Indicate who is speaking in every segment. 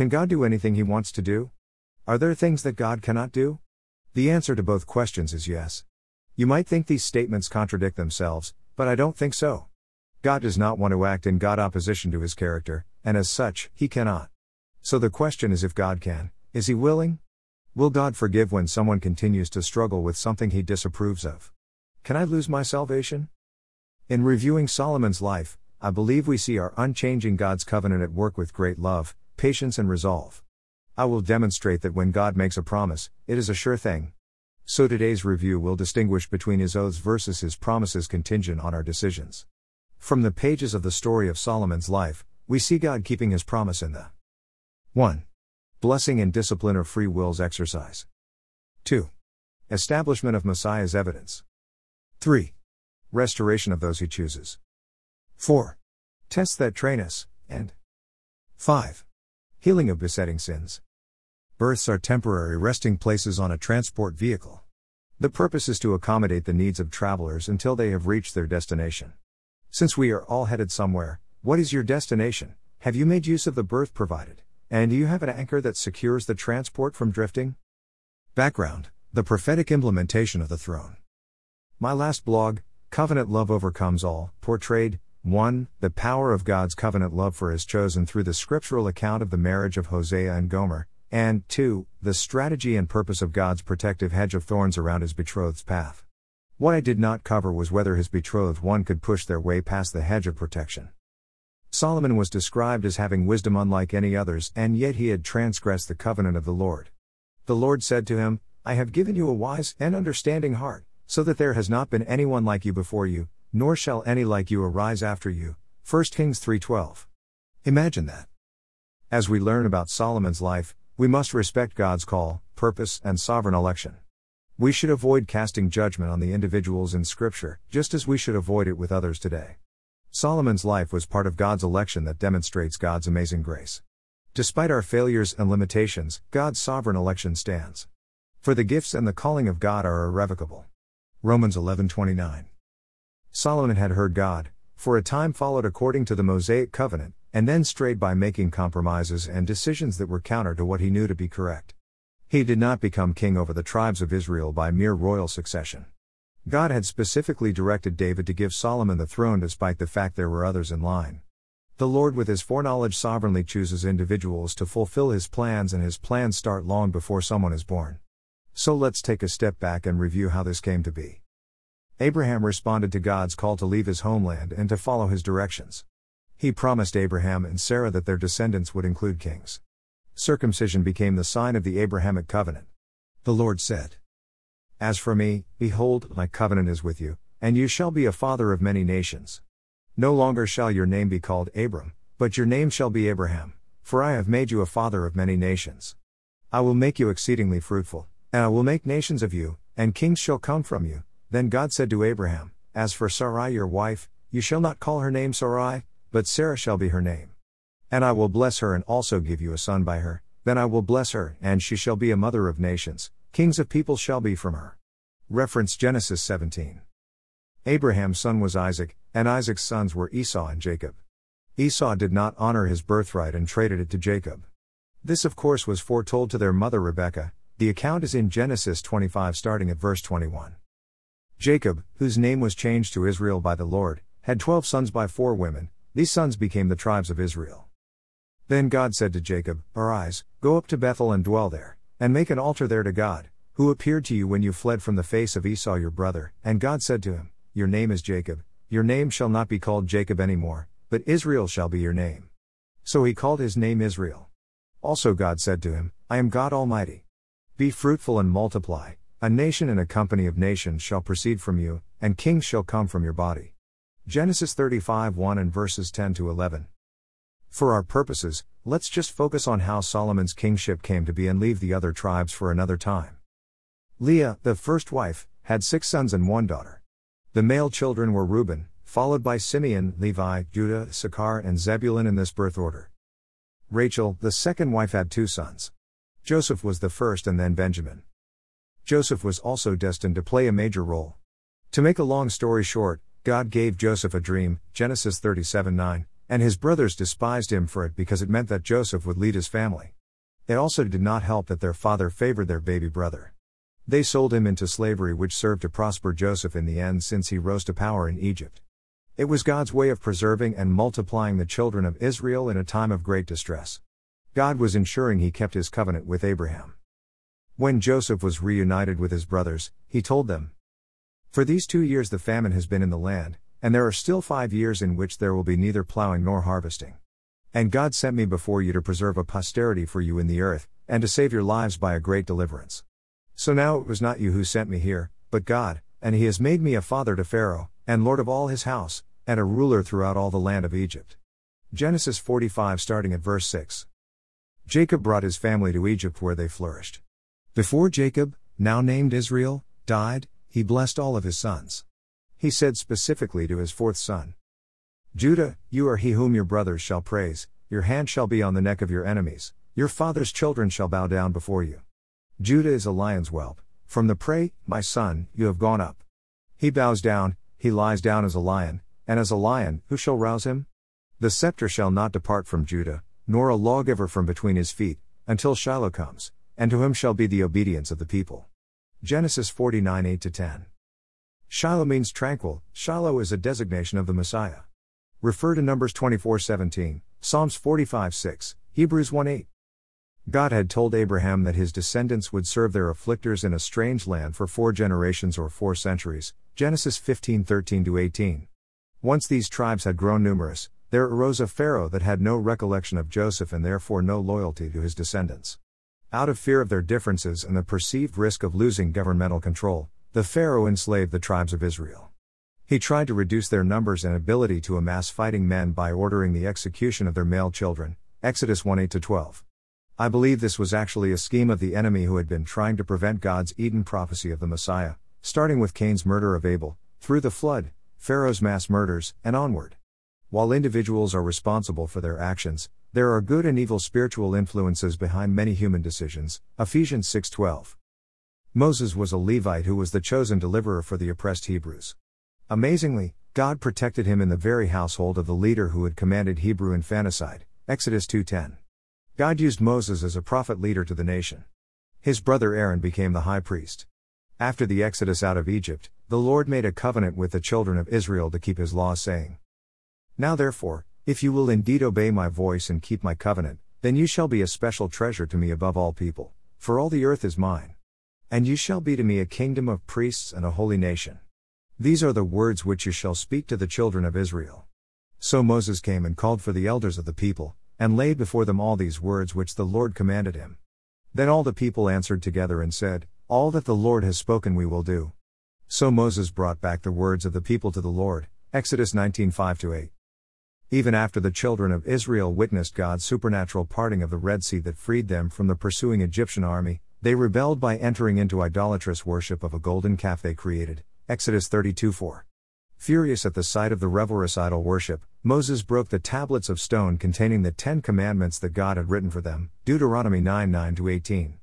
Speaker 1: Can God do anything he wants to do? Are there things that God cannot do? The answer to both questions is yes. You might think these statements contradict themselves, but I don't think so. God does not want to act in God opposition to his character, and as such, he cannot. So the question is if God can, is he willing? Will God forgive when someone continues to struggle with something he disapproves of? Can I lose my salvation? In reviewing Solomon's life, I believe we see our unchanging God's covenant at work with great love, patience, and resolve. I will demonstrate that when God makes a promise, it is a sure thing. So today's review will distinguish between his oaths versus his promises contingent on our decisions. From the pages of the story of Solomon's life, we see God keeping his promise in the 1. Blessing and discipline of free will's exercise. 2. Establishment of Messiah's evidence. 3. Restoration of those he chooses. 4. Tests that train us, and 5. Healing of besetting sins. Berths are temporary resting places on a transport vehicle. The purpose is to accommodate the needs of travelers until they have reached their destination. Since we are all headed somewhere, what is your destination? Have you made use of the berth provided? And do you have an anchor that secures the transport from drifting? Background The prophetic implementation of the throne. My last blog, Covenant Love Overcomes All, portrayed 1. The power of God's covenant love for his chosen through the scriptural account of the marriage of Hosea and Gomer, and 2. The strategy and purpose of God's protective hedge of thorns around his betrothed's path. What I did not cover was whether his betrothed one could push their way past the hedge of protection. Solomon was described as having wisdom unlike any others, and yet he had transgressed the covenant of the Lord. The Lord said to him, I have given you a wise and understanding heart so that there has not been anyone like you before you, nor shall any like you arise after you. 1 Kings 3:12. Imagine that. As we learn about Solomon's life, we must respect God's call, purpose, and sovereign election. We should avoid casting judgment on the individuals in Scripture, just as we should avoid it with others today. Solomon's life was part of God's election that demonstrates God's amazing grace. Despite our failures and limitations, God's sovereign election stands. For the gifts and the calling of God are irrevocable. Romans 11:29. Solomon had heard God, for a time followed according to the Mosaic covenant, and then strayed by making compromises and decisions that were counter to what he knew to be correct. He did not become king over the tribes of Israel by mere royal succession. God had specifically directed David to give Solomon the throne despite the fact there were others in line. The Lord, with his foreknowledge, sovereignly chooses individuals to fulfill his plans, and his plans start long before someone is born. So let's take a step back and review how this came to be. Abraham responded to God's call to leave his homeland and to follow his directions. He promised Abraham and Sarah that their descendants would include kings. Circumcision became the sign of the Abrahamic covenant. The Lord said, As for me, behold, my covenant is with you, and you shall be a father of many nations. No longer shall your name be called Abram, but your name shall be Abraham, for I have made you a father of many nations. I will make you exceedingly fruitful and I will make nations of you, and kings shall come from you. Then God said to Abraham, As for Sarai your wife, you shall not call her name Sarai, but Sarah shall be her name. And I will bless her and also give you a son by her, then I will bless her, and she shall be a mother of nations, kings of people shall be from her. Reference Genesis 17. Abraham's son was Isaac, and Isaac's sons were Esau and Jacob. Esau did not honor his birthright and traded it to Jacob. This, of course, was foretold to their mother Rebekah, the account is in Genesis 25 starting at verse 21. Jacob, whose name was changed to Israel by the Lord, had twelve sons by four women, these sons became the tribes of Israel. Then God said to Jacob, Arise, go up to Bethel and dwell there, and make an altar there to God, who appeared to you when you fled from the face of Esau your brother. And God said to him, Your name is Jacob, your name shall not be called Jacob any more, but Israel shall be your name. So he called his name Israel. Also God said to him, I am God Almighty. Be fruitful and multiply, a nation and a company of nations shall proceed from you, and kings shall come from your body. Genesis 35 1 and verses 10 to 11. For our purposes, let's just focus on how Solomon's kingship came to be and leave the other tribes for another time. Leah, the first wife, had six sons and one daughter. The male children were Reuben, followed by Simeon, Levi, Judah, Issachar, and Zebulun in this birth order. Rachel, the second wife, had two sons. Joseph was the first and then Benjamin. Joseph was also destined to play a major role. To make a long story short, God gave Joseph a dream, Genesis 37 9, And his brothers despised him for it because it meant that Joseph would lead his family. It also did not help that their father favored their baby brother. They sold him into slavery, which served to prosper Joseph in the end since he rose to power in Egypt. It was God's way of preserving and multiplying the children of Israel in a time of great distress. God was ensuring he kept his covenant with Abraham. When Joseph was reunited with his brothers, he told them, For these two years the famine has been in the land, and there are still five years in which there will be neither plowing nor harvesting. And God sent me before you to preserve a posterity for you in the earth, and to save your lives by a great deliverance. So now it was not you who sent me here, but God, and he has made me a father to Pharaoh, and lord of all his house, and a ruler throughout all the land of Egypt. Genesis 45 starting at verse 6. Jacob brought his family to Egypt where they flourished. Before Jacob, now named Israel, died, he blessed all of his sons. He said specifically to his fourth son Judah, you are he whom your brothers shall praise, your hand shall be on the neck of your enemies, your father's children shall bow down before you. Judah is a lion's whelp, from the prey, my son, you have gone up. He bows down, he lies down as a lion, and as a lion, who shall rouse him? The scepter shall not depart from Judah, nor a lawgiver from between his feet, until Shiloh comes, and to him shall be the obedience of the people. Genesis 49 8 10. Shiloh means tranquil, Shiloh is a designation of the Messiah. Refer to Numbers 24 17, Psalms 45 6, Hebrews 1 8. God had told Abraham that his descendants would serve their afflictors in a strange land for four generations or four centuries, Genesis 15 13 18. Once these tribes had grown numerous, there arose a Pharaoh that had no recollection of Joseph and therefore no loyalty to his descendants. Out of fear of their differences and the perceived risk of losing governmental control, the Pharaoh enslaved the tribes of Israel. He tried to reduce their numbers and ability to amass fighting men by ordering the execution of their male children. Exodus 1 8 12. I believe this was actually a scheme of the enemy who had been trying to prevent God's Eden prophecy of the Messiah, starting with Cain's murder of Abel, through the flood, Pharaoh's mass murders, and onward. While individuals are responsible for their actions, there are good and evil spiritual influences behind many human decisions. Ephesians 6:12. Moses was a Levite who was the chosen deliverer for the oppressed Hebrews. Amazingly, God protected him in the very household of the leader who had commanded Hebrew infanticide. Exodus 2:10. God used Moses as a prophet leader to the nation. His brother Aaron became the high priest. After the exodus out of Egypt, the Lord made a covenant with the children of Israel to keep his laws, saying, Now therefore, if you will indeed obey my voice and keep my covenant, then you shall be a special treasure to me above all people, for all the earth is mine. And you shall be to me a kingdom of priests and a holy nation. These are the words which you shall speak to the children of Israel. So Moses came and called for the elders of the people, and laid before them all these words which the Lord commanded him. Then all the people answered together and said, All that the Lord has spoken we will do. So Moses brought back the words of the people to the Lord. Exodus 19 5 8. Even after the children of Israel witnessed God's supernatural parting of the Red Sea that freed them from the pursuing Egyptian army, they rebelled by entering into idolatrous worship of a golden calf they created. Exodus 32 4. Furious at the sight of the revelrous idol worship, Moses broke the tablets of stone containing the Ten Commandments that God had written for them. Deuteronomy 9 9 18.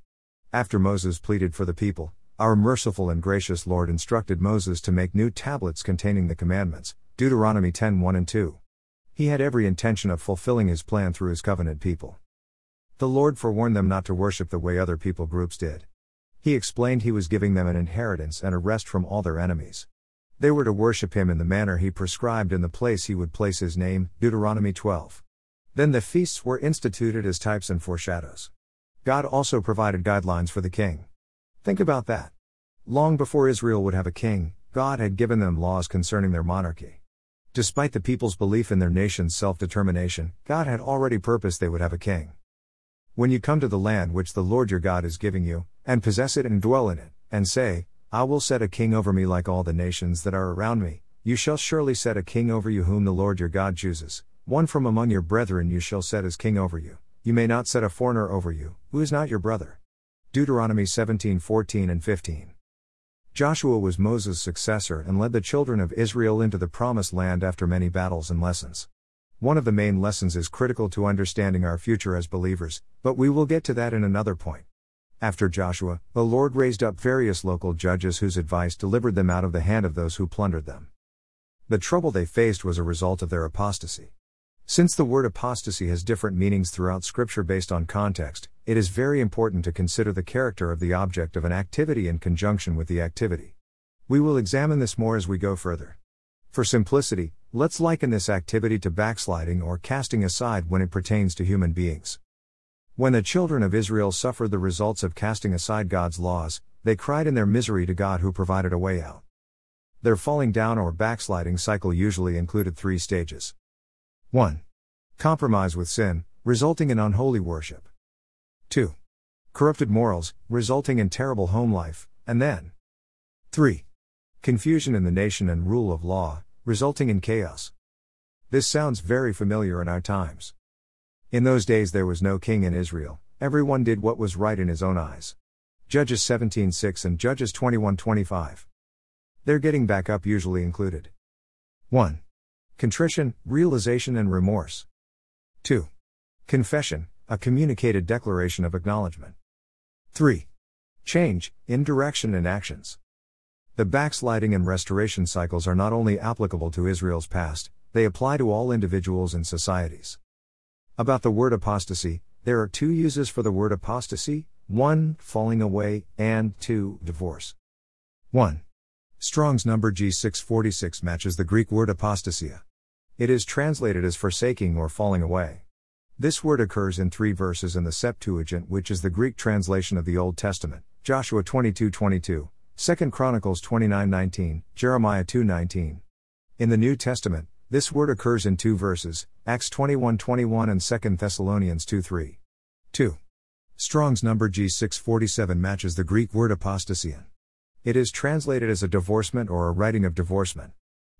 Speaker 1: After Moses pleaded for the people, our merciful and gracious Lord instructed Moses to make new tablets containing the commandments, Deuteronomy 10 1 and 2. He had every intention of fulfilling his plan through his covenant people. The Lord forewarned them not to worship the way other people groups did. He explained he was giving them an inheritance and a rest from all their enemies. They were to worship him in the manner he prescribed in the place he would place his name, Deuteronomy 12. Then the feasts were instituted as types and foreshadows. God also provided guidelines for the king. Think about that. Long before Israel would have a king, God had given them laws concerning their monarchy. Despite the people's belief in their nation's self determination, God had already purposed they would have a king. When you come to the land which the Lord your God is giving you, and possess it and dwell in it, and say, I will set a king over me like all the nations that are around me, you shall surely set a king over you whom the Lord your God chooses, one from among your brethren you shall set as king over you, you may not set a foreigner over you, who is not your brother. Deuteronomy 17 14 and 15. Joshua was Moses' successor and led the children of Israel into the promised land after many battles and lessons. One of the main lessons is critical to understanding our future as believers, but we will get to that in another point. After Joshua, the Lord raised up various local judges whose advice delivered them out of the hand of those who plundered them. The trouble they faced was a result of their apostasy. Since the word apostasy has different meanings throughout Scripture based on context, it is very important to consider the character of the object of an activity in conjunction with the activity. We will examine this more as we go further. For simplicity, let's liken this activity to backsliding or casting aside when it pertains to human beings. When the children of Israel suffered the results of casting aside God's laws, they cried in their misery to God who provided a way out. Their falling down or backsliding cycle usually included three stages. 1. Compromise with sin, resulting in unholy worship. 2. Corrupted morals, resulting in terrible home life, and then 3. Confusion in the nation and rule of law, resulting in chaos. This sounds very familiar in our times. In those days there was no king in Israel, everyone did what was right in his own eyes. Judges 17:6 and Judges 21:25. Their getting back up usually included 1. Contrition, realization, and remorse. 2. Confession, a communicated declaration of acknowledgement. 3. Change, in direction and actions. The backsliding and restoration cycles are not only applicable to Israel's past, they apply to all individuals and societies. About the word apostasy, there are two uses for the word apostasy 1. Falling away, and 2. Divorce. 1. Strong's number G646 matches the Greek word apostasia. It is translated as forsaking or falling away. This word occurs in three verses in the Septuagint, which is the Greek translation of the Old Testament Joshua 22 22, 2 Chronicles 29 19, Jeremiah 2 19. In the New Testament, this word occurs in two verses Acts 21 21 and 2 Thessalonians 2 3. 2. Strong's number G647 matches the Greek word apostasian. It is translated as a divorcement or a writing of divorcement.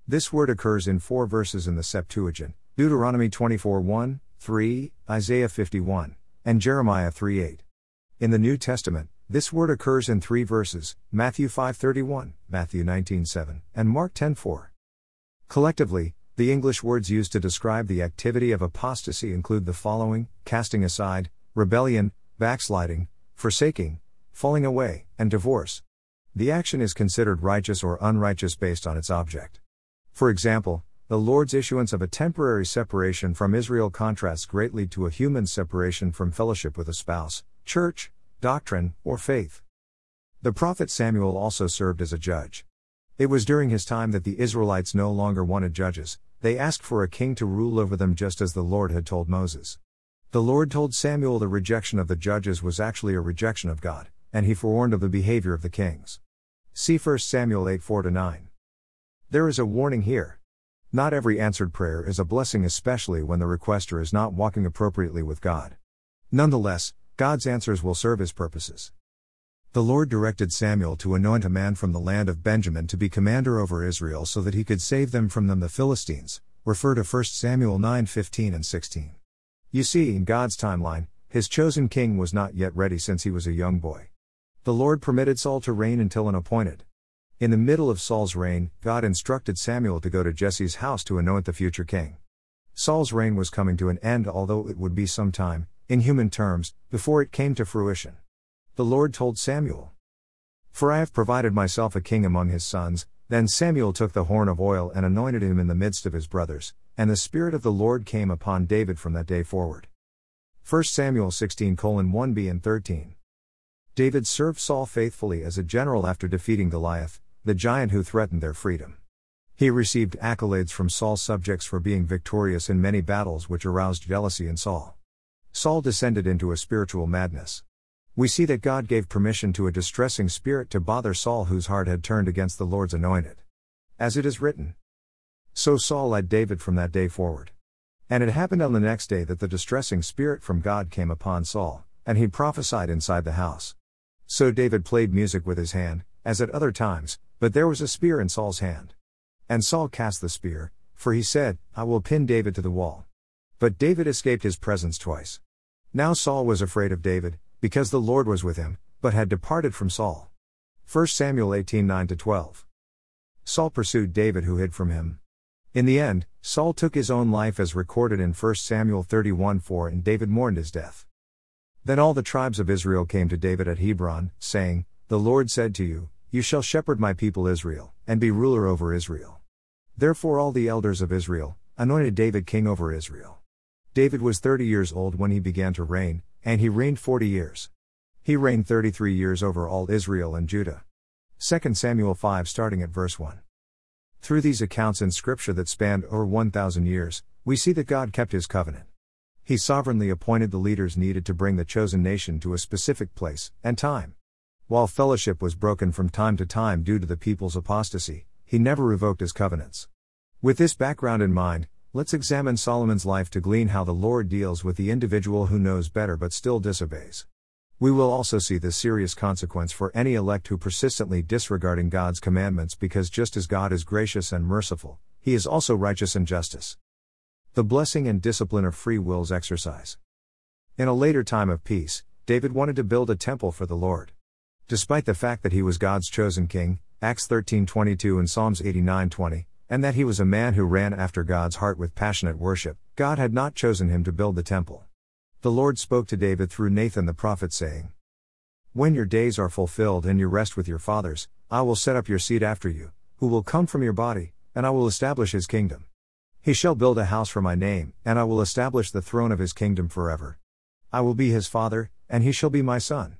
Speaker 1: This word occurs in four verses in the Septuagint Deuteronomy 24 1, 3, Isaiah 51, and Jeremiah 3 8. In the New Testament, this word occurs in three verses Matthew 5:31, Matthew 19:7, and Mark 10:4. Collectively, the English words used to describe the activity of apostasy include the following casting aside, rebellion, backsliding, forsaking, falling away, and divorce. The action is considered righteous or unrighteous based on its object. For example, the Lord's issuance of a temporary separation from Israel contrasts greatly to a human separation from fellowship with a spouse, church, doctrine, or faith. The prophet Samuel also served as a judge. It was during his time that the Israelites no longer wanted judges, they asked for a king to rule over them just as the Lord had told Moses. The Lord told Samuel the rejection of the judges was actually a rejection of God, and he forewarned of the behavior of the kings. See 1 Samuel 8 4 9. There is a warning here. Not every answered prayer is a blessing, especially when the requester is not walking appropriately with God. Nonetheless, God's answers will serve his purposes. The Lord directed Samuel to anoint a man from the land of Benjamin to be commander over Israel so that he could save them from them the Philistines. Refer to 1 Samuel 9 15 and 16. You see, in God's timeline, his chosen king was not yet ready since he was a young boy. The Lord permitted Saul to reign until an appointed in the middle of Saul's reign, God instructed Samuel to go to Jesse's house to anoint the future king. Saul's reign was coming to an end, although it would be some time, in human terms, before it came to fruition. The Lord told Samuel, For I have provided myself a king among his sons. Then Samuel took the horn of oil and anointed him in the midst of his brothers, and the Spirit of the Lord came upon David from that day forward. 1 Samuel 16 1b and 13. David served Saul faithfully as a general after defeating Goliath, the giant who threatened their freedom. He received accolades from Saul's subjects for being victorious in many battles, which aroused jealousy in Saul. Saul descended into a spiritual madness. We see that God gave permission to a distressing spirit to bother Saul, whose heart had turned against the Lord's anointed. As it is written So Saul led David from that day forward. And it happened on the next day that the distressing spirit from God came upon Saul, and he prophesied inside the house. So David played music with his hand, as at other times, but there was a spear in Saul's hand. And Saul cast the spear, for he said, I will pin David to the wall. But David escaped his presence twice. Now Saul was afraid of David, because the Lord was with him, but had departed from Saul. 1 Samuel 18 9 12. Saul pursued David, who hid from him. In the end, Saul took his own life as recorded in 1 Samuel 31 4, and David mourned his death. Then all the tribes of Israel came to David at Hebron, saying, The Lord said to you, you shall shepherd my people Israel, and be ruler over Israel. Therefore, all the elders of Israel, anointed David king over Israel. David was 30 years old when he began to reign, and he reigned 40 years. He reigned 33 years over all Israel and Judah. 2 Samuel 5 starting at verse 1. Through these accounts in Scripture that spanned over 1,000 years, we see that God kept his covenant. He sovereignly appointed the leaders needed to bring the chosen nation to a specific place and time. While fellowship was broken from time to time due to the people's apostasy, he never revoked his covenants. With this background in mind, let's examine Solomon's life to glean how the Lord deals with the individual who knows better but still disobeys. We will also see the serious consequence for any elect who persistently disregarding God's commandments because just as God is gracious and merciful, he is also righteous and justice. The blessing and discipline of free will's exercise. In a later time of peace, David wanted to build a temple for the Lord. Despite the fact that he was God's chosen king, Acts 13:22 and Psalms 89:20, and that he was a man who ran after God's heart with passionate worship, God had not chosen him to build the temple. The Lord spoke to David through Nathan the prophet saying, When your days are fulfilled and you rest with your fathers, I will set up your seed after you, who will come from your body, and I will establish his kingdom. He shall build a house for my name, and I will establish the throne of his kingdom forever. I will be his father, and he shall be my son.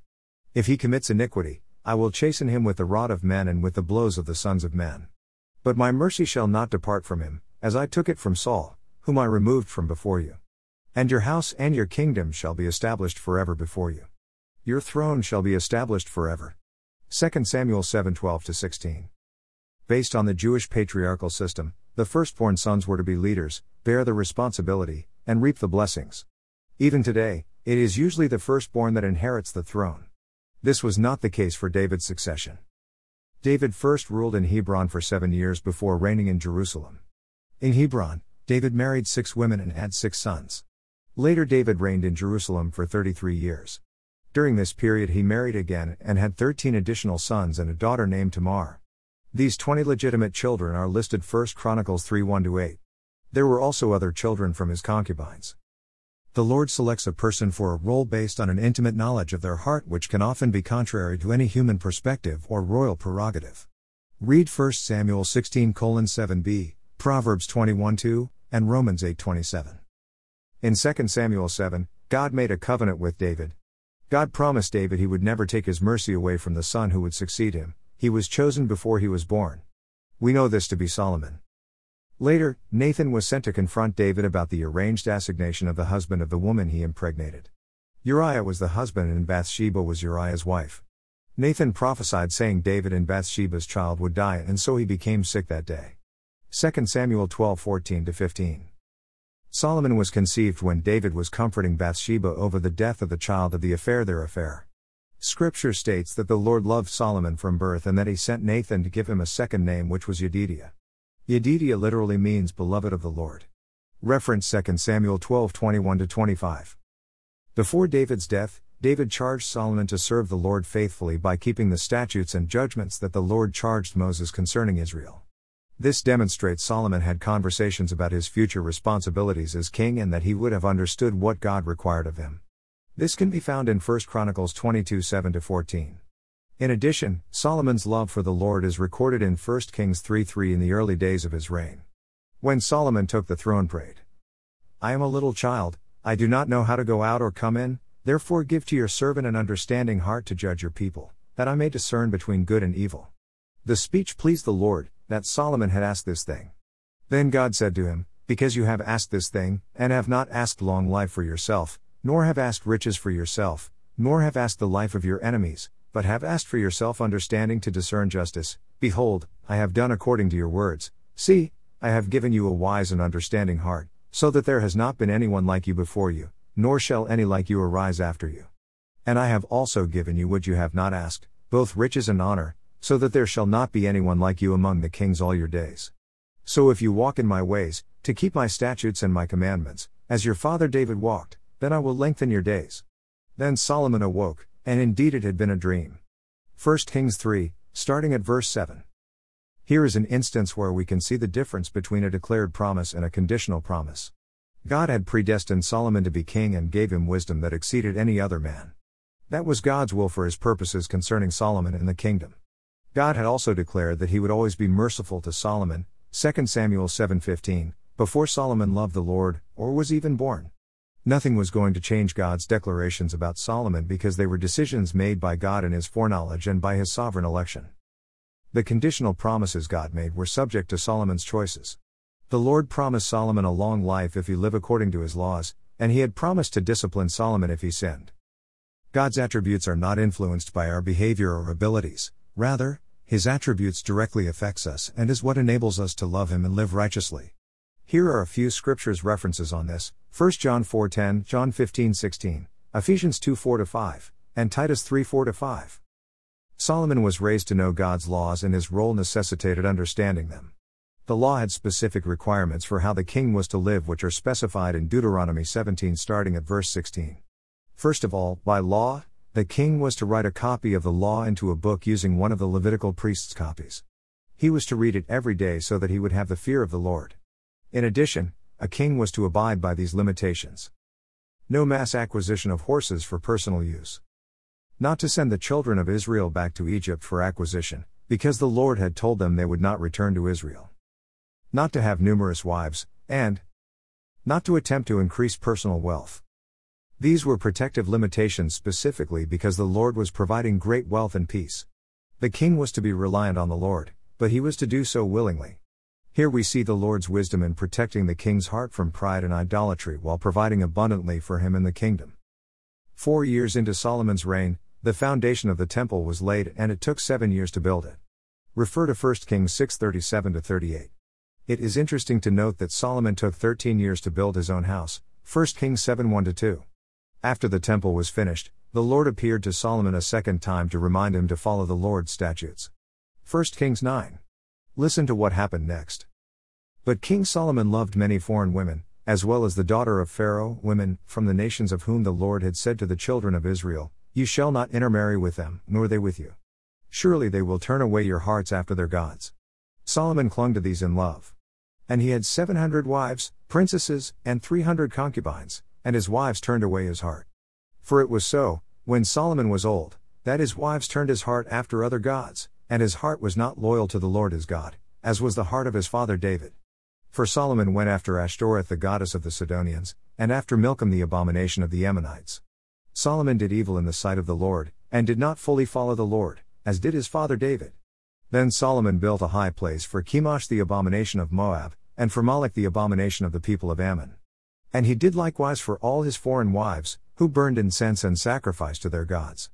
Speaker 1: If he commits iniquity, I will chasten him with the rod of men and with the blows of the sons of men. But my mercy shall not depart from him, as I took it from Saul, whom I removed from before you. And your house and your kingdom shall be established forever before you. Your throne shall be established forever. 2 Samuel 7 12 16. Based on the Jewish patriarchal system, the firstborn sons were to be leaders, bear the responsibility, and reap the blessings. Even today, it is usually the firstborn that inherits the throne. This was not the case for David's succession. David first ruled in Hebron for seven years before reigning in Jerusalem. In Hebron, David married six women and had six sons. Later, David reigned in Jerusalem for 33 years. During this period, he married again and had 13 additional sons and a daughter named Tamar. These 20 legitimate children are listed 1 Chronicles 3 1 8. There were also other children from his concubines. The Lord selects a person for a role based on an intimate knowledge of their heart, which can often be contrary to any human perspective or royal prerogative. Read 1 Samuel 16 7b, Proverbs 21 2, and Romans 8 27. In 2 Samuel 7, God made a covenant with David. God promised David he would never take his mercy away from the son who would succeed him, he was chosen before he was born. We know this to be Solomon. Later, Nathan was sent to confront David about the arranged assignation of the husband of the woman he impregnated. Uriah was the husband and Bathsheba was Uriah's wife. Nathan prophesied saying David and Bathsheba's child would die and so he became sick that day. 2 Samuel 12 14 15. Solomon was conceived when David was comforting Bathsheba over the death of the child of the affair their affair. Scripture states that the Lord loved Solomon from birth and that he sent Nathan to give him a second name which was Yedidiah. Yedidiah literally means beloved of the Lord. Reference 2 Samuel 12 21 25. Before David's death, David charged Solomon to serve the Lord faithfully by keeping the statutes and judgments that the Lord charged Moses concerning Israel. This demonstrates Solomon had conversations about his future responsibilities as king and that he would have understood what God required of him. This can be found in 1 Chronicles 22 7 14. In addition, Solomon's love for the Lord is recorded in 1 Kings 3 3 in the early days of his reign. When Solomon took the throne, prayed, I am a little child, I do not know how to go out or come in, therefore give to your servant an understanding heart to judge your people, that I may discern between good and evil. The speech pleased the Lord, that Solomon had asked this thing. Then God said to him, Because you have asked this thing, and have not asked long life for yourself, nor have asked riches for yourself, nor have asked the life of your enemies, but have asked for yourself understanding to discern justice. Behold, I have done according to your words. See, I have given you a wise and understanding heart, so that there has not been anyone like you before you, nor shall any like you arise after you. And I have also given you what you have not asked, both riches and honor, so that there shall not be anyone like you among the kings all your days. So if you walk in my ways, to keep my statutes and my commandments, as your father David walked, then I will lengthen your days. Then Solomon awoke, and indeed it had been a dream. 1 Kings 3, starting at verse 7. Here is an instance where we can see the difference between a declared promise and a conditional promise. God had predestined Solomon to be king and gave him wisdom that exceeded any other man. That was God's will for his purposes concerning Solomon and the kingdom. God had also declared that he would always be merciful to Solomon, 2 Samuel 7:15, before Solomon loved the Lord, or was even born. Nothing was going to change God's declarations about Solomon because they were decisions made by God in his foreknowledge and by his sovereign election. The conditional promises God made were subject to Solomon's choices. The Lord promised Solomon a long life if he live according to his laws, and he had promised to discipline Solomon if he sinned. God's attributes are not influenced by our behavior or abilities, rather, his attributes directly affects us and is what enables us to love him and live righteously. Here are a few scriptures references on this 1 John 4:10, John 15:16, Ephesians 2:4 5, and Titus 3:4 5. Solomon was raised to know God's laws and his role necessitated understanding them. The law had specific requirements for how the king was to live, which are specified in Deuteronomy 17 starting at verse 16. First of all, by law, the king was to write a copy of the law into a book using one of the Levitical priests' copies. He was to read it every day so that he would have the fear of the Lord. In addition, a king was to abide by these limitations. No mass acquisition of horses for personal use. Not to send the children of Israel back to Egypt for acquisition, because the Lord had told them they would not return to Israel. Not to have numerous wives, and not to attempt to increase personal wealth. These were protective limitations specifically because the Lord was providing great wealth and peace. The king was to be reliant on the Lord, but he was to do so willingly. Here we see the Lord's wisdom in protecting the king's heart from pride and idolatry while providing abundantly for him in the kingdom. Four years into Solomon's reign, the foundation of the temple was laid and it took seven years to build it. Refer to 1 Kings 6:37 38. It is interesting to note that Solomon took 13 years to build his own house, 1 Kings 7 1 2. After the temple was finished, the Lord appeared to Solomon a second time to remind him to follow the Lord's statutes. 1 Kings 9. Listen to what happened next. But King Solomon loved many foreign women, as well as the daughter of Pharaoh, women, from the nations of whom the Lord had said to the children of Israel, You shall not intermarry with them, nor they with you. Surely they will turn away your hearts after their gods. Solomon clung to these in love. And he had seven hundred wives, princesses, and three hundred concubines, and his wives turned away his heart. For it was so, when Solomon was old, that his wives turned his heart after other gods, and his heart was not loyal to the Lord his God, as was the heart of his father David. For Solomon went after Ashtoreth the goddess of the Sidonians, and after Milcom the abomination of the Ammonites. Solomon did evil in the sight of the Lord, and did not fully follow the Lord, as did his father David. Then Solomon built a high place for Chemosh the abomination of Moab, and for Molech the abomination of the people of Ammon. And he did likewise for all his foreign wives, who burned incense and sacrificed to their gods.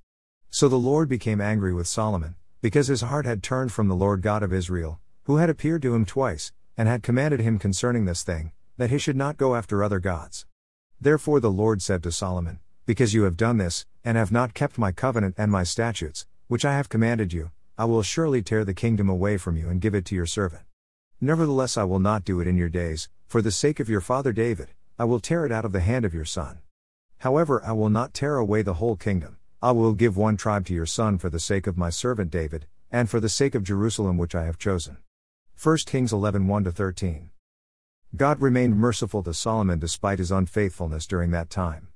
Speaker 1: So the Lord became angry with Solomon, because his heart had turned from the Lord God of Israel, who had appeared to him twice, and had commanded him concerning this thing, that he should not go after other gods. Therefore the Lord said to Solomon, Because you have done this, and have not kept my covenant and my statutes, which I have commanded you, I will surely tear the kingdom away from you and give it to your servant. Nevertheless, I will not do it in your days, for the sake of your father David, I will tear it out of the hand of your son. However, I will not tear away the whole kingdom. I will give one tribe to your son for the sake of my servant David, and for the sake of Jerusalem which I have chosen. 1 Kings 11 1 13. God remained merciful to Solomon despite his unfaithfulness during that time.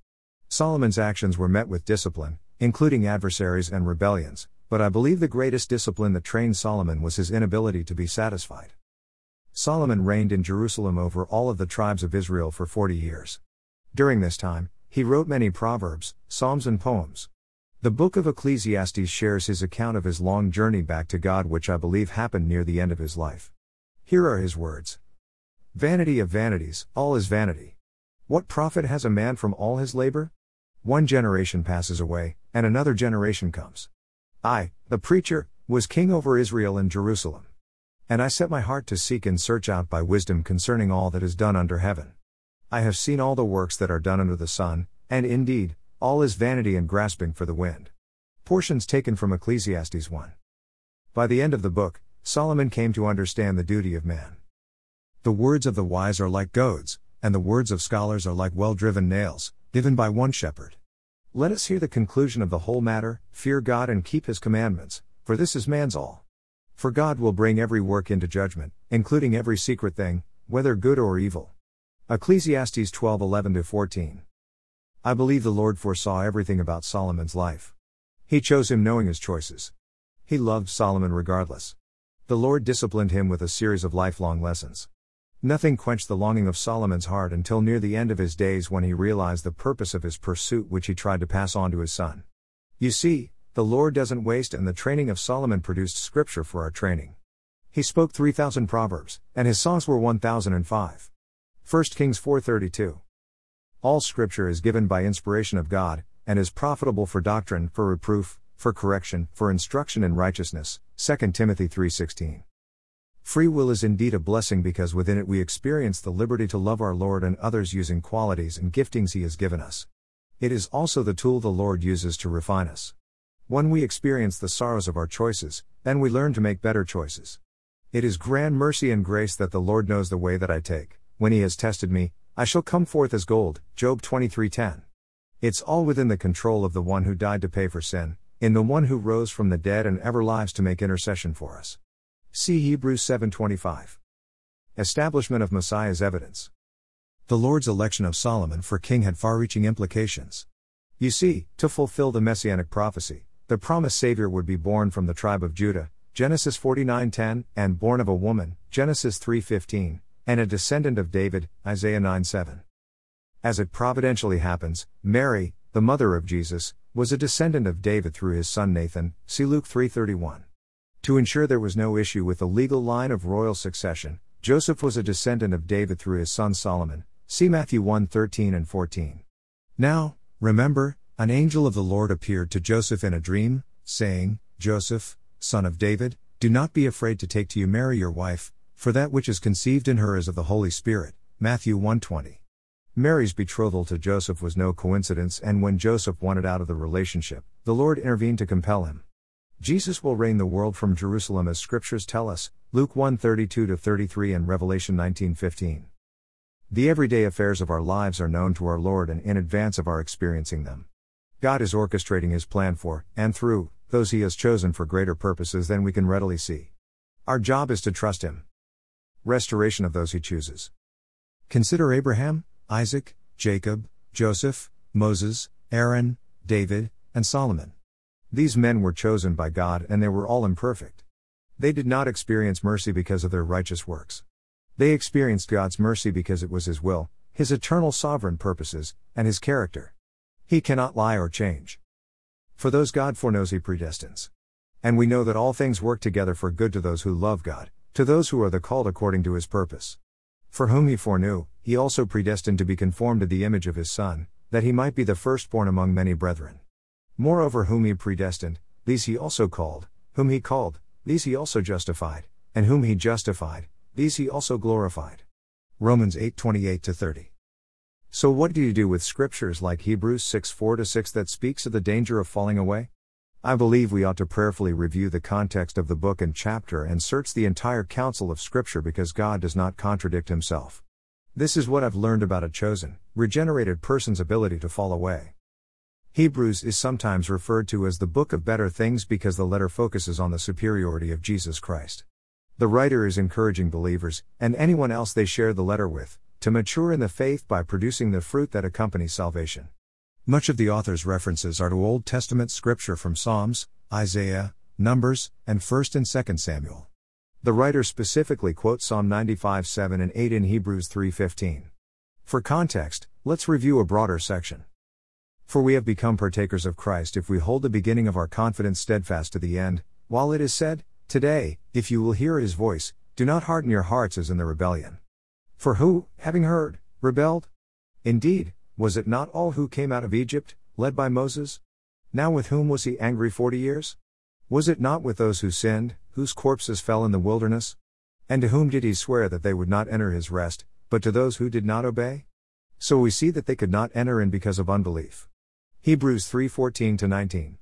Speaker 1: Solomon's actions were met with discipline, including adversaries and rebellions, but I believe the greatest discipline that trained Solomon was his inability to be satisfied. Solomon reigned in Jerusalem over all of the tribes of Israel for 40 years. During this time, he wrote many proverbs, psalms, and poems. The book of Ecclesiastes shares his account of his long journey back to God, which I believe happened near the end of his life. Here are his words Vanity of vanities, all is vanity. What profit has a man from all his labor? One generation passes away, and another generation comes. I, the preacher, was king over Israel in Jerusalem. And I set my heart to seek and search out by wisdom concerning all that is done under heaven. I have seen all the works that are done under the sun, and indeed, all is vanity and grasping for the wind. Portions taken from Ecclesiastes 1. By the end of the book, Solomon came to understand the duty of man. The words of the wise are like goads, and the words of scholars are like well driven nails, given by one shepherd. Let us hear the conclusion of the whole matter fear God and keep his commandments, for this is man's all. For God will bring every work into judgment, including every secret thing, whether good or evil. Ecclesiastes 12 11 14. I believe the Lord foresaw everything about Solomon's life. He chose him knowing his choices. He loved Solomon regardless. The Lord disciplined him with a series of lifelong lessons. Nothing quenched the longing of Solomon's heart until near the end of his days when he realized the purpose of his pursuit, which he tried to pass on to his son. You see, the Lord doesn't waste, and the training of Solomon produced scripture for our training. He spoke 3,000 proverbs, and his songs were 1,005. 1 Kings 4:32. All scripture is given by inspiration of God, and is profitable for doctrine, for reproof, for correction, for instruction in righteousness. 2 Timothy 3:16. Free will is indeed a blessing because within it we experience the liberty to love our Lord and others using qualities and giftings He has given us. It is also the tool the Lord uses to refine us. When we experience the sorrows of our choices, then we learn to make better choices. It is grand mercy and grace that the Lord knows the way that I take. When he has tested me, I shall come forth as gold. Job 23:10. It's all within the control of the one who died to pay for sin, in the one who rose from the dead and ever lives to make intercession for us. See Hebrews 7:25. Establishment of Messiah's evidence. The Lord's election of Solomon for king had far-reaching implications. You see, to fulfill the messianic prophecy, the promised savior would be born from the tribe of Judah, Genesis 49:10, and born of a woman, Genesis 3:15, and a descendant of David, Isaiah 9 7. As it providentially happens, Mary, the mother of Jesus, was a descendant of David through his son Nathan, see Luke 3:31. To ensure there was no issue with the legal line of royal succession, Joseph was a descendant of David through his son Solomon. See Matthew 1 13 and 14. Now, remember, an angel of the Lord appeared to Joseph in a dream, saying, Joseph, son of David, do not be afraid to take to you Mary your wife, for that which is conceived in her is of the Holy Spirit. Matthew 1:20. Mary's betrothal to Joseph was no coincidence, and when Joseph wanted out of the relationship, the Lord intervened to compel him. Jesus will reign the world from Jerusalem as scriptures tell us, Luke 1:32 33 and Revelation 19:15. The everyday affairs of our lives are known to our Lord and in advance of our experiencing them. God is orchestrating his plan for and through those he has chosen for greater purposes than we can readily see. Our job is to trust him. Restoration of those he chooses. Consider Abraham, Isaac, Jacob, Joseph, Moses, Aaron, David, and Solomon. These men were chosen by God and they were all imperfect. They did not experience mercy because of their righteous works. They experienced God's mercy because it was His will, His eternal sovereign purposes, and His character. He cannot lie or change. For those God foreknows, He predestines. And we know that all things work together for good to those who love God, to those who are the called according to His purpose. For whom He foreknew, He also predestined to be conformed to the image of His Son, that He might be the firstborn among many brethren. Moreover, whom he predestined, these he also called, whom he called, these he also justified, and whom he justified, these he also glorified. Romans 8 28 30. So, what do you do with scriptures like Hebrews 6 4 6 that speaks of the danger of falling away? I believe we ought to prayerfully review the context of the book and chapter and search the entire counsel of Scripture because God does not contradict himself. This is what I've learned about a chosen, regenerated person's ability to fall away. Hebrews is sometimes referred to as the book of better things because the letter focuses on the superiority of Jesus Christ. The writer is encouraging believers, and anyone else they share the letter with, to mature in the faith by producing the fruit that accompanies salvation. Much of the author's references are to Old Testament scripture from Psalms, Isaiah, Numbers, and 1st and 2nd Samuel. The writer specifically quotes Psalm 95 7 and 8 in Hebrews 3:15. For context, let's review a broader section. For we have become partakers of Christ if we hold the beginning of our confidence steadfast to the end, while it is said, Today, if you will hear his voice, do not harden your hearts as in the rebellion. For who, having heard, rebelled? Indeed, was it not all who came out of Egypt, led by Moses? Now with whom was he angry forty years? Was it not with those who sinned, whose corpses fell in the wilderness? And to whom did he swear that they would not enter his rest, but to those who did not obey? So we see that they could not enter in because of unbelief. Hebrews 3:14 19.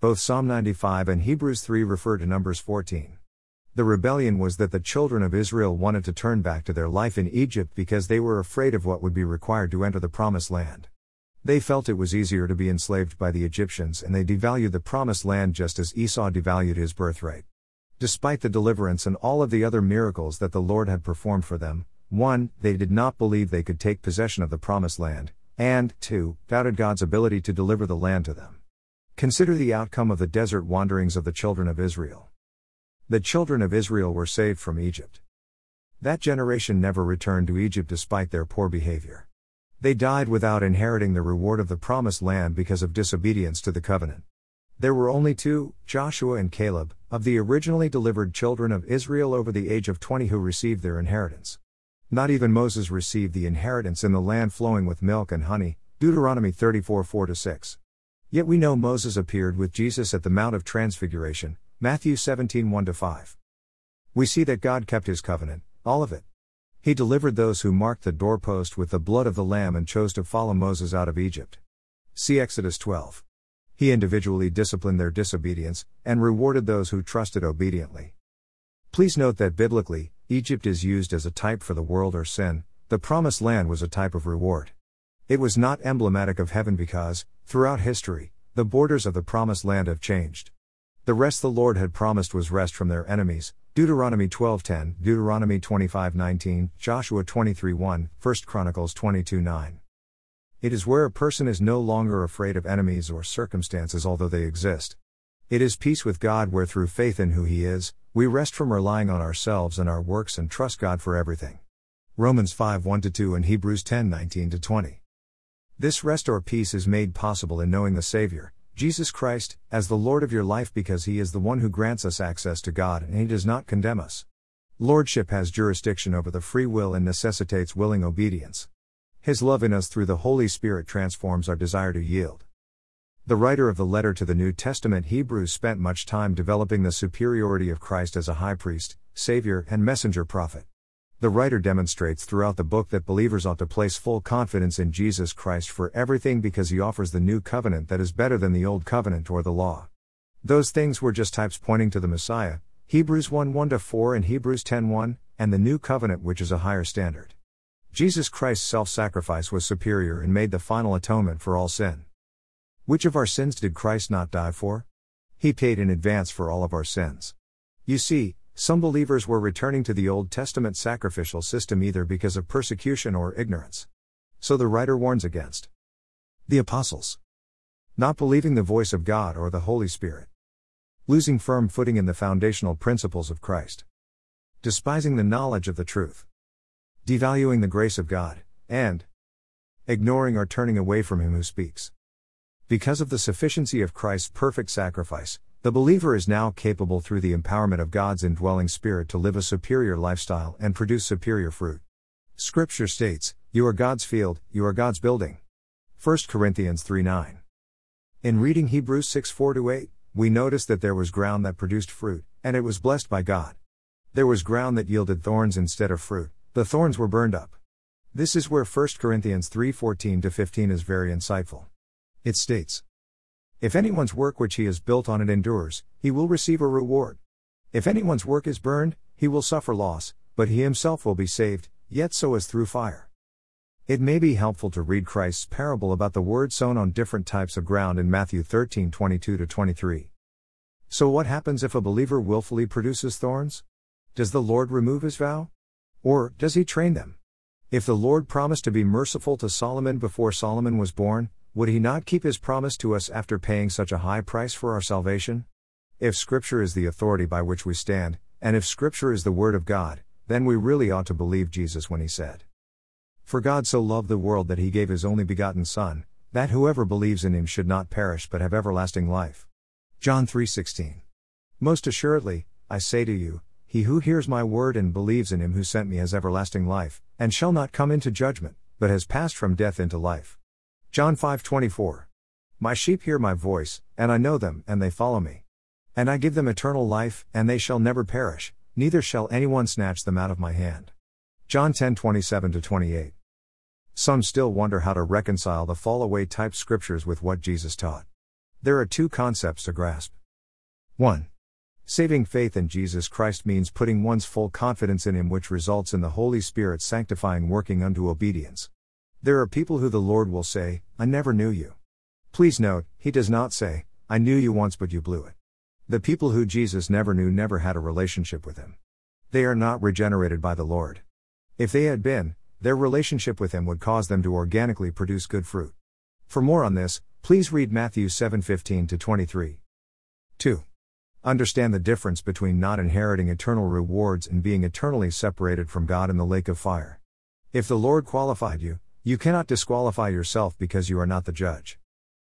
Speaker 1: Both Psalm 95 and Hebrews 3 refer to Numbers 14. The rebellion was that the children of Israel wanted to turn back to their life in Egypt because they were afraid of what would be required to enter the promised land. They felt it was easier to be enslaved by the Egyptians and they devalued the promised land just as Esau devalued his birthright. Despite the deliverance and all of the other miracles that the Lord had performed for them, 1. They did not believe they could take possession of the promised land, and, 2. doubted God's ability to deliver the land to them. Consider the outcome of the desert wanderings of the children of Israel. The children of Israel were saved from Egypt. That generation never returned to Egypt despite their poor behavior. They died without inheriting the reward of the promised land because of disobedience to the covenant. There were only two, Joshua and Caleb, of the originally delivered children of Israel over the age of 20 who received their inheritance. Not even Moses received the inheritance in the land flowing with milk and honey, Deuteronomy 34 4 6. Yet we know Moses appeared with Jesus at the Mount of Transfiguration, Matthew 17 1 5. We see that God kept his covenant, all of it. He delivered those who marked the doorpost with the blood of the Lamb and chose to follow Moses out of Egypt. See Exodus 12. He individually disciplined their disobedience, and rewarded those who trusted obediently. Please note that biblically, Egypt is used as a type for the world or sin, the promised land was a type of reward. It was not emblematic of heaven because, throughout history, the borders of the promised land have changed. The rest the Lord had promised was rest from their enemies, Deuteronomy 12:10, Deuteronomy 25:19, Joshua 23:1, 1 Chronicles 22:9. It is where a person is no longer afraid of enemies or circumstances although they exist. It is peace with God where through faith in who he is, we rest from relying on ourselves and our works and trust God for everything. Romans 5 1 2 and Hebrews 10 19 20. This rest or peace is made possible in knowing the Savior, Jesus Christ, as the Lord of your life because He is the one who grants us access to God and He does not condemn us. Lordship has jurisdiction over the free will and necessitates willing obedience. His love in us through the Holy Spirit transforms our desire to yield. The writer of the letter to the New Testament Hebrews spent much time developing the superiority of Christ as a high priest, Savior, and messenger prophet. The writer demonstrates throughout the book that believers ought to place full confidence in Jesus Christ for everything because he offers the new covenant that is better than the old covenant or the law. Those things were just types pointing to the Messiah, Hebrews 1 1 4 and Hebrews 10 1, and the new covenant which is a higher standard. Jesus Christ's self sacrifice was superior and made the final atonement for all sin. Which of our sins did Christ not die for? He paid in advance for all of our sins. You see, some believers were returning to the Old Testament sacrificial system either because of persecution or ignorance. So the writer warns against the apostles not believing the voice of God or the Holy Spirit, losing firm footing in the foundational principles of Christ, despising the knowledge of the truth, devaluing the grace of God, and ignoring or turning away from Him who speaks. Because of the sufficiency of Christ's perfect sacrifice, the believer is now capable through the empowerment of God's indwelling spirit to live a superior lifestyle and produce superior fruit. Scripture states, You are God's field, you are God's building. 1 Corinthians 3 9. In reading Hebrews 6 4 8, we notice that there was ground that produced fruit, and it was blessed by God. There was ground that yielded thorns instead of fruit, the thorns were burned up. This is where 1 Corinthians 3 14 15 is very insightful. It states, if anyone's work which he has built on it endures, he will receive a reward. If anyone's work is burned, he will suffer loss, but he himself will be saved, yet so as through fire. It may be helpful to read Christ's parable about the word sown on different types of ground in Matthew 13 22 23. So, what happens if a believer willfully produces thorns? Does the Lord remove his vow? Or does he train them? If the Lord promised to be merciful to Solomon before Solomon was born, would he not keep his promise to us after paying such a high price for our salvation? If Scripture is the authority by which we stand, and if Scripture is the Word of God, then we really ought to believe Jesus when he said, For God so loved the world that he gave his only begotten Son, that whoever believes in him should not perish but have everlasting life. John 3:16. Most assuredly, I say to you, he who hears my word and believes in him who sent me has everlasting life, and shall not come into judgment, but has passed from death into life. John 5:24. My sheep hear my voice, and I know them, and they follow me. And I give them eternal life, and they shall never perish, neither shall anyone snatch them out of my hand. John 10:27 28. Some still wonder how to reconcile the fall away type scriptures with what Jesus taught. There are two concepts to grasp. 1. Saving faith in Jesus Christ means putting one's full confidence in Him, which results in the Holy Spirit sanctifying working unto obedience. There are people who the Lord will say, I never knew you. Please note, He does not say, I knew you once but you blew it. The people who Jesus never knew never had a relationship with Him. They are not regenerated by the Lord. If they had been, their relationship with Him would cause them to organically produce good fruit. For more on this, please read Matthew 7:15 to 23. 2. Understand the difference between not inheriting eternal rewards and being eternally separated from God in the lake of fire. If the Lord qualified you, you cannot disqualify yourself because you are not the judge.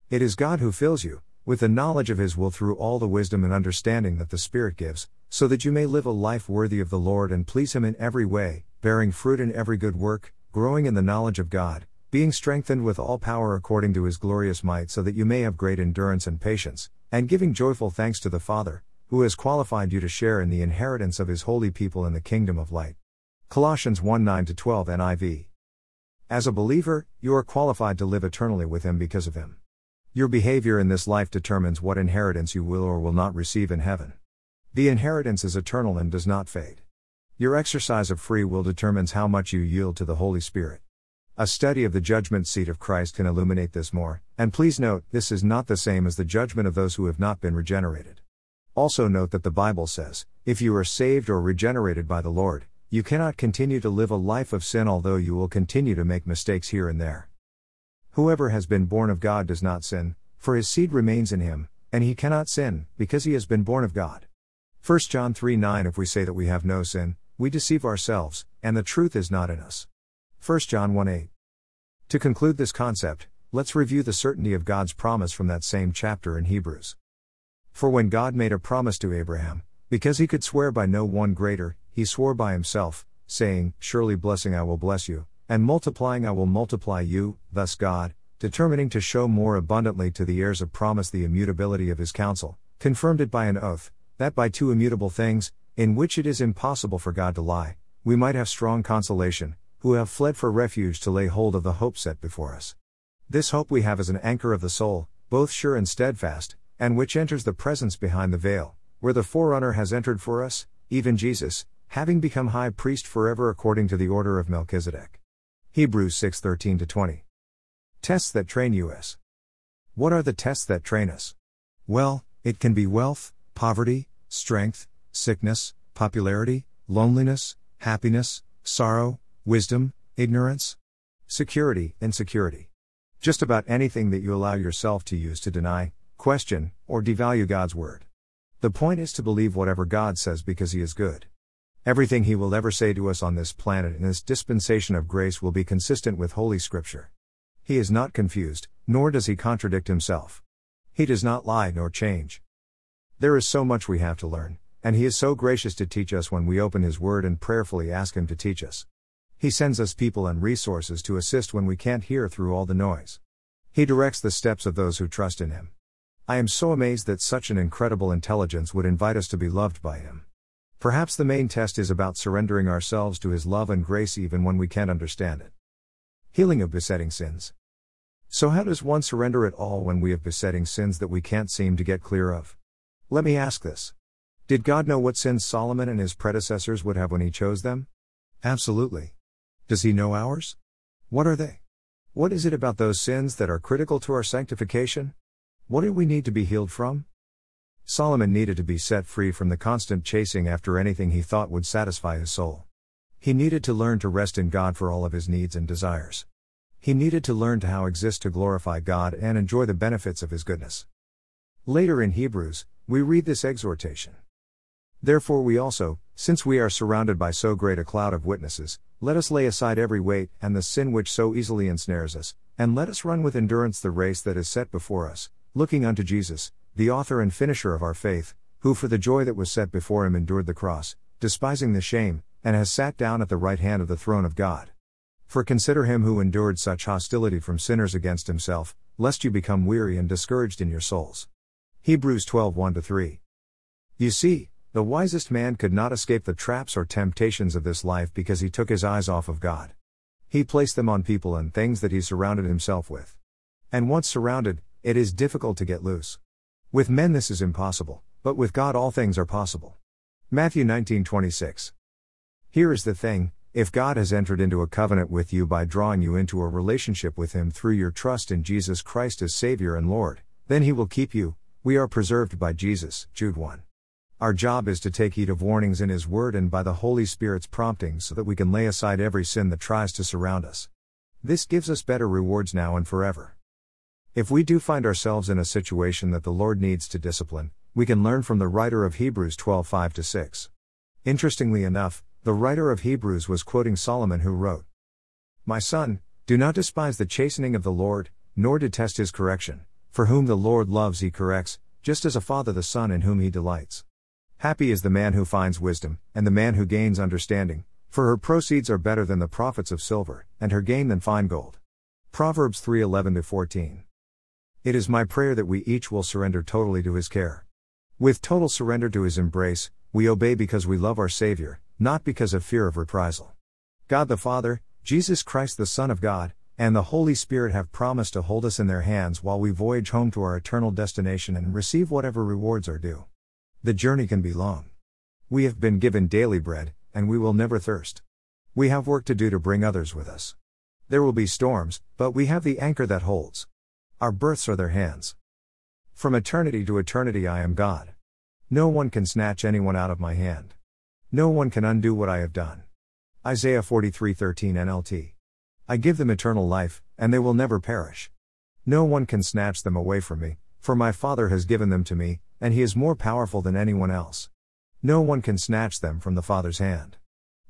Speaker 1: It is God who fills you, with the knowledge of His will through all the wisdom and understanding that the Spirit gives, so that you may live a life worthy of the Lord and please Him in every way, bearing fruit in every good work, growing in the knowledge of God, being strengthened with all power according to His glorious might, so that you may have great endurance and patience, and giving joyful thanks to the Father who has qualified you to share in the inheritance of his holy people in the kingdom of light. Colossians 1 9 12 NIV. As a believer, you are qualified to live eternally with him because of him. Your behavior in this life determines what inheritance you will or will not receive in heaven. The inheritance is eternal and does not fade. Your exercise of free will determines how much you yield to the Holy Spirit. A study of the judgment seat of Christ can illuminate this more, and please note, this is not the same as the judgment of those who have not been regenerated. Also note that the Bible says, if you are saved or regenerated by the Lord, you cannot continue to live a life of sin although you will continue to make mistakes here and there. Whoever has been born of God does not sin, for his seed remains in him, and he cannot sin, because he has been born of God. 1 John 3 9 If we say that we have no sin, we deceive ourselves, and the truth is not in us. 1 John 1 8. To conclude this concept, let's review the certainty of God's promise from that same chapter in Hebrews. For when God made a promise to Abraham, because he could swear by no one greater, he swore by himself, saying, Surely blessing I will bless you, and multiplying I will multiply you, thus God, determining to show more abundantly to the heirs of promise the immutability of his counsel, confirmed it by an oath, that by two immutable things, in which it is impossible for God to lie, we might have strong consolation, who have fled for refuge to lay hold of the hope set before us. This hope we have as an anchor of the soul, both sure and steadfast, and which enters the presence behind the veil, where the forerunner has entered for us, even Jesus, having become high priest forever according to the order of Melchizedek. Hebrews 6:13 20. Tests that train us. What are the tests that train us? Well, it can be wealth, poverty, strength, sickness, popularity, loneliness, happiness, sorrow, wisdom, ignorance, security, insecurity. Just about anything that you allow yourself to use to deny, question, or devalue God's word. The point is to believe whatever God says because He is good. Everything He will ever say to us on this planet in this dispensation of grace will be consistent with Holy Scripture. He is not confused, nor does He contradict Himself. He does not lie nor change. There is so much we have to learn, and He is so gracious to teach us when we open His Word and prayerfully ask Him to teach us. He sends us people and resources to assist when we can't hear through all the noise. He directs the steps of those who trust in Him. I am so amazed that such an incredible intelligence would invite us to be loved by Him. Perhaps the main test is about surrendering ourselves to His love and grace even when we can't understand it. Healing of besetting sins. So, how does one surrender it all when we have besetting sins that we can't seem to get clear of? Let me ask this Did God know what sins Solomon and his predecessors would have when he chose them? Absolutely. Does he know ours? What are they? What is it about those sins that are critical to our sanctification? What do we need to be healed from? Solomon needed to be set free from the constant chasing after anything he thought would satisfy his soul. He needed to learn to rest in God for all of his needs and desires. He needed to learn to how exist to glorify God and enjoy the benefits of his goodness. Later in Hebrews, we read this exhortation. Therefore, we also, since we are surrounded by so great a cloud of witnesses, let us lay aside every weight and the sin which so easily ensnares us, and let us run with endurance the race that is set before us, looking unto Jesus, the author and finisher of our faith, who for the joy that was set before him endured the cross, despising the shame, and has sat down at the right hand of the throne of God. For consider him who endured such hostility from sinners against himself, lest you become weary and discouraged in your souls. Hebrews 12 1 3. You see, the wisest man could not escape the traps or temptations of this life because he took his eyes off of God. He placed them on people and things that he surrounded himself with. And once surrounded, it is difficult to get loose. With men this is impossible, but with God all things are possible. Matthew 19:26. Here is the thing, if God has entered into a covenant with you by drawing you into a relationship with him through your trust in Jesus Christ as Savior and Lord, then he will keep you. We are preserved by Jesus. Jude 1. Our job is to take heed of warnings in his word and by the Holy Spirit's prompting so that we can lay aside every sin that tries to surround us. This gives us better rewards now and forever. If we do find ourselves in a situation that the Lord needs to discipline, we can learn from the writer of Hebrews 12 5 6. Interestingly enough, the writer of Hebrews was quoting Solomon, who wrote, My son, do not despise the chastening of the Lord, nor detest his correction, for whom the Lord loves he corrects, just as a father the son in whom he delights. Happy is the man who finds wisdom, and the man who gains understanding, for her proceeds are better than the profits of silver, and her gain than fine gold. Proverbs 3 11 14. It is my prayer that we each will surrender totally to his care. With total surrender to his embrace, we obey because we love our Savior, not because of fear of reprisal. God the Father, Jesus Christ the Son of God, and the Holy Spirit have promised to hold us in their hands while we voyage home to our eternal destination and receive whatever rewards are due. The journey can be long. We have been given daily bread, and we will never thirst. We have work to do to bring others with us. There will be storms, but we have the anchor that holds. Our births are their hands. From eternity to eternity, I am God. No one can snatch anyone out of my hand. No one can undo what I have done. Isaiah 43:13 NLT. I give them eternal life, and they will never perish. No one can snatch them away from me, for my Father has given them to me, and he is more powerful than anyone else. No one can snatch them from the Father's hand.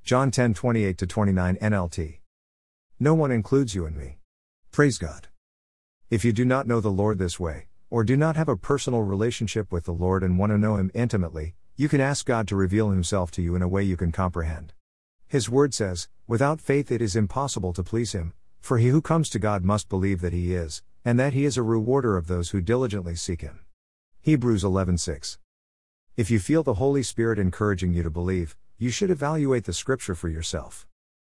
Speaker 1: John 10 28 29 NLT. No one includes you in me. Praise God. If you do not know the Lord this way, or do not have a personal relationship with the Lord and want to know Him intimately, you can ask God to reveal Himself to you in a way you can comprehend. His Word says, Without faith it is impossible to please Him, for he who comes to God must believe that He is, and that He is a rewarder of those who diligently seek Him. Hebrews 11:6. If you feel the Holy Spirit encouraging you to believe, you should evaluate the scripture for yourself.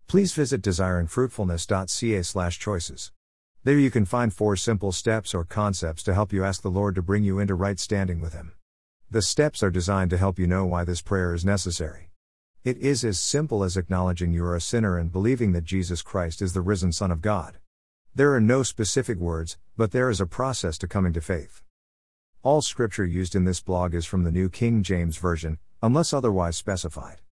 Speaker 1: Please visit desiringfruitfulness.ca/choices. There you can find four simple steps or concepts to help you ask the Lord to bring you into right standing with him. The steps are designed to help you know why this prayer is necessary. It is as simple as acknowledging you are a sinner and believing that Jesus Christ is the risen Son of God. There are no specific words, but there is a process to coming to faith. All scripture used in this blog is from the New King James Version, unless otherwise specified.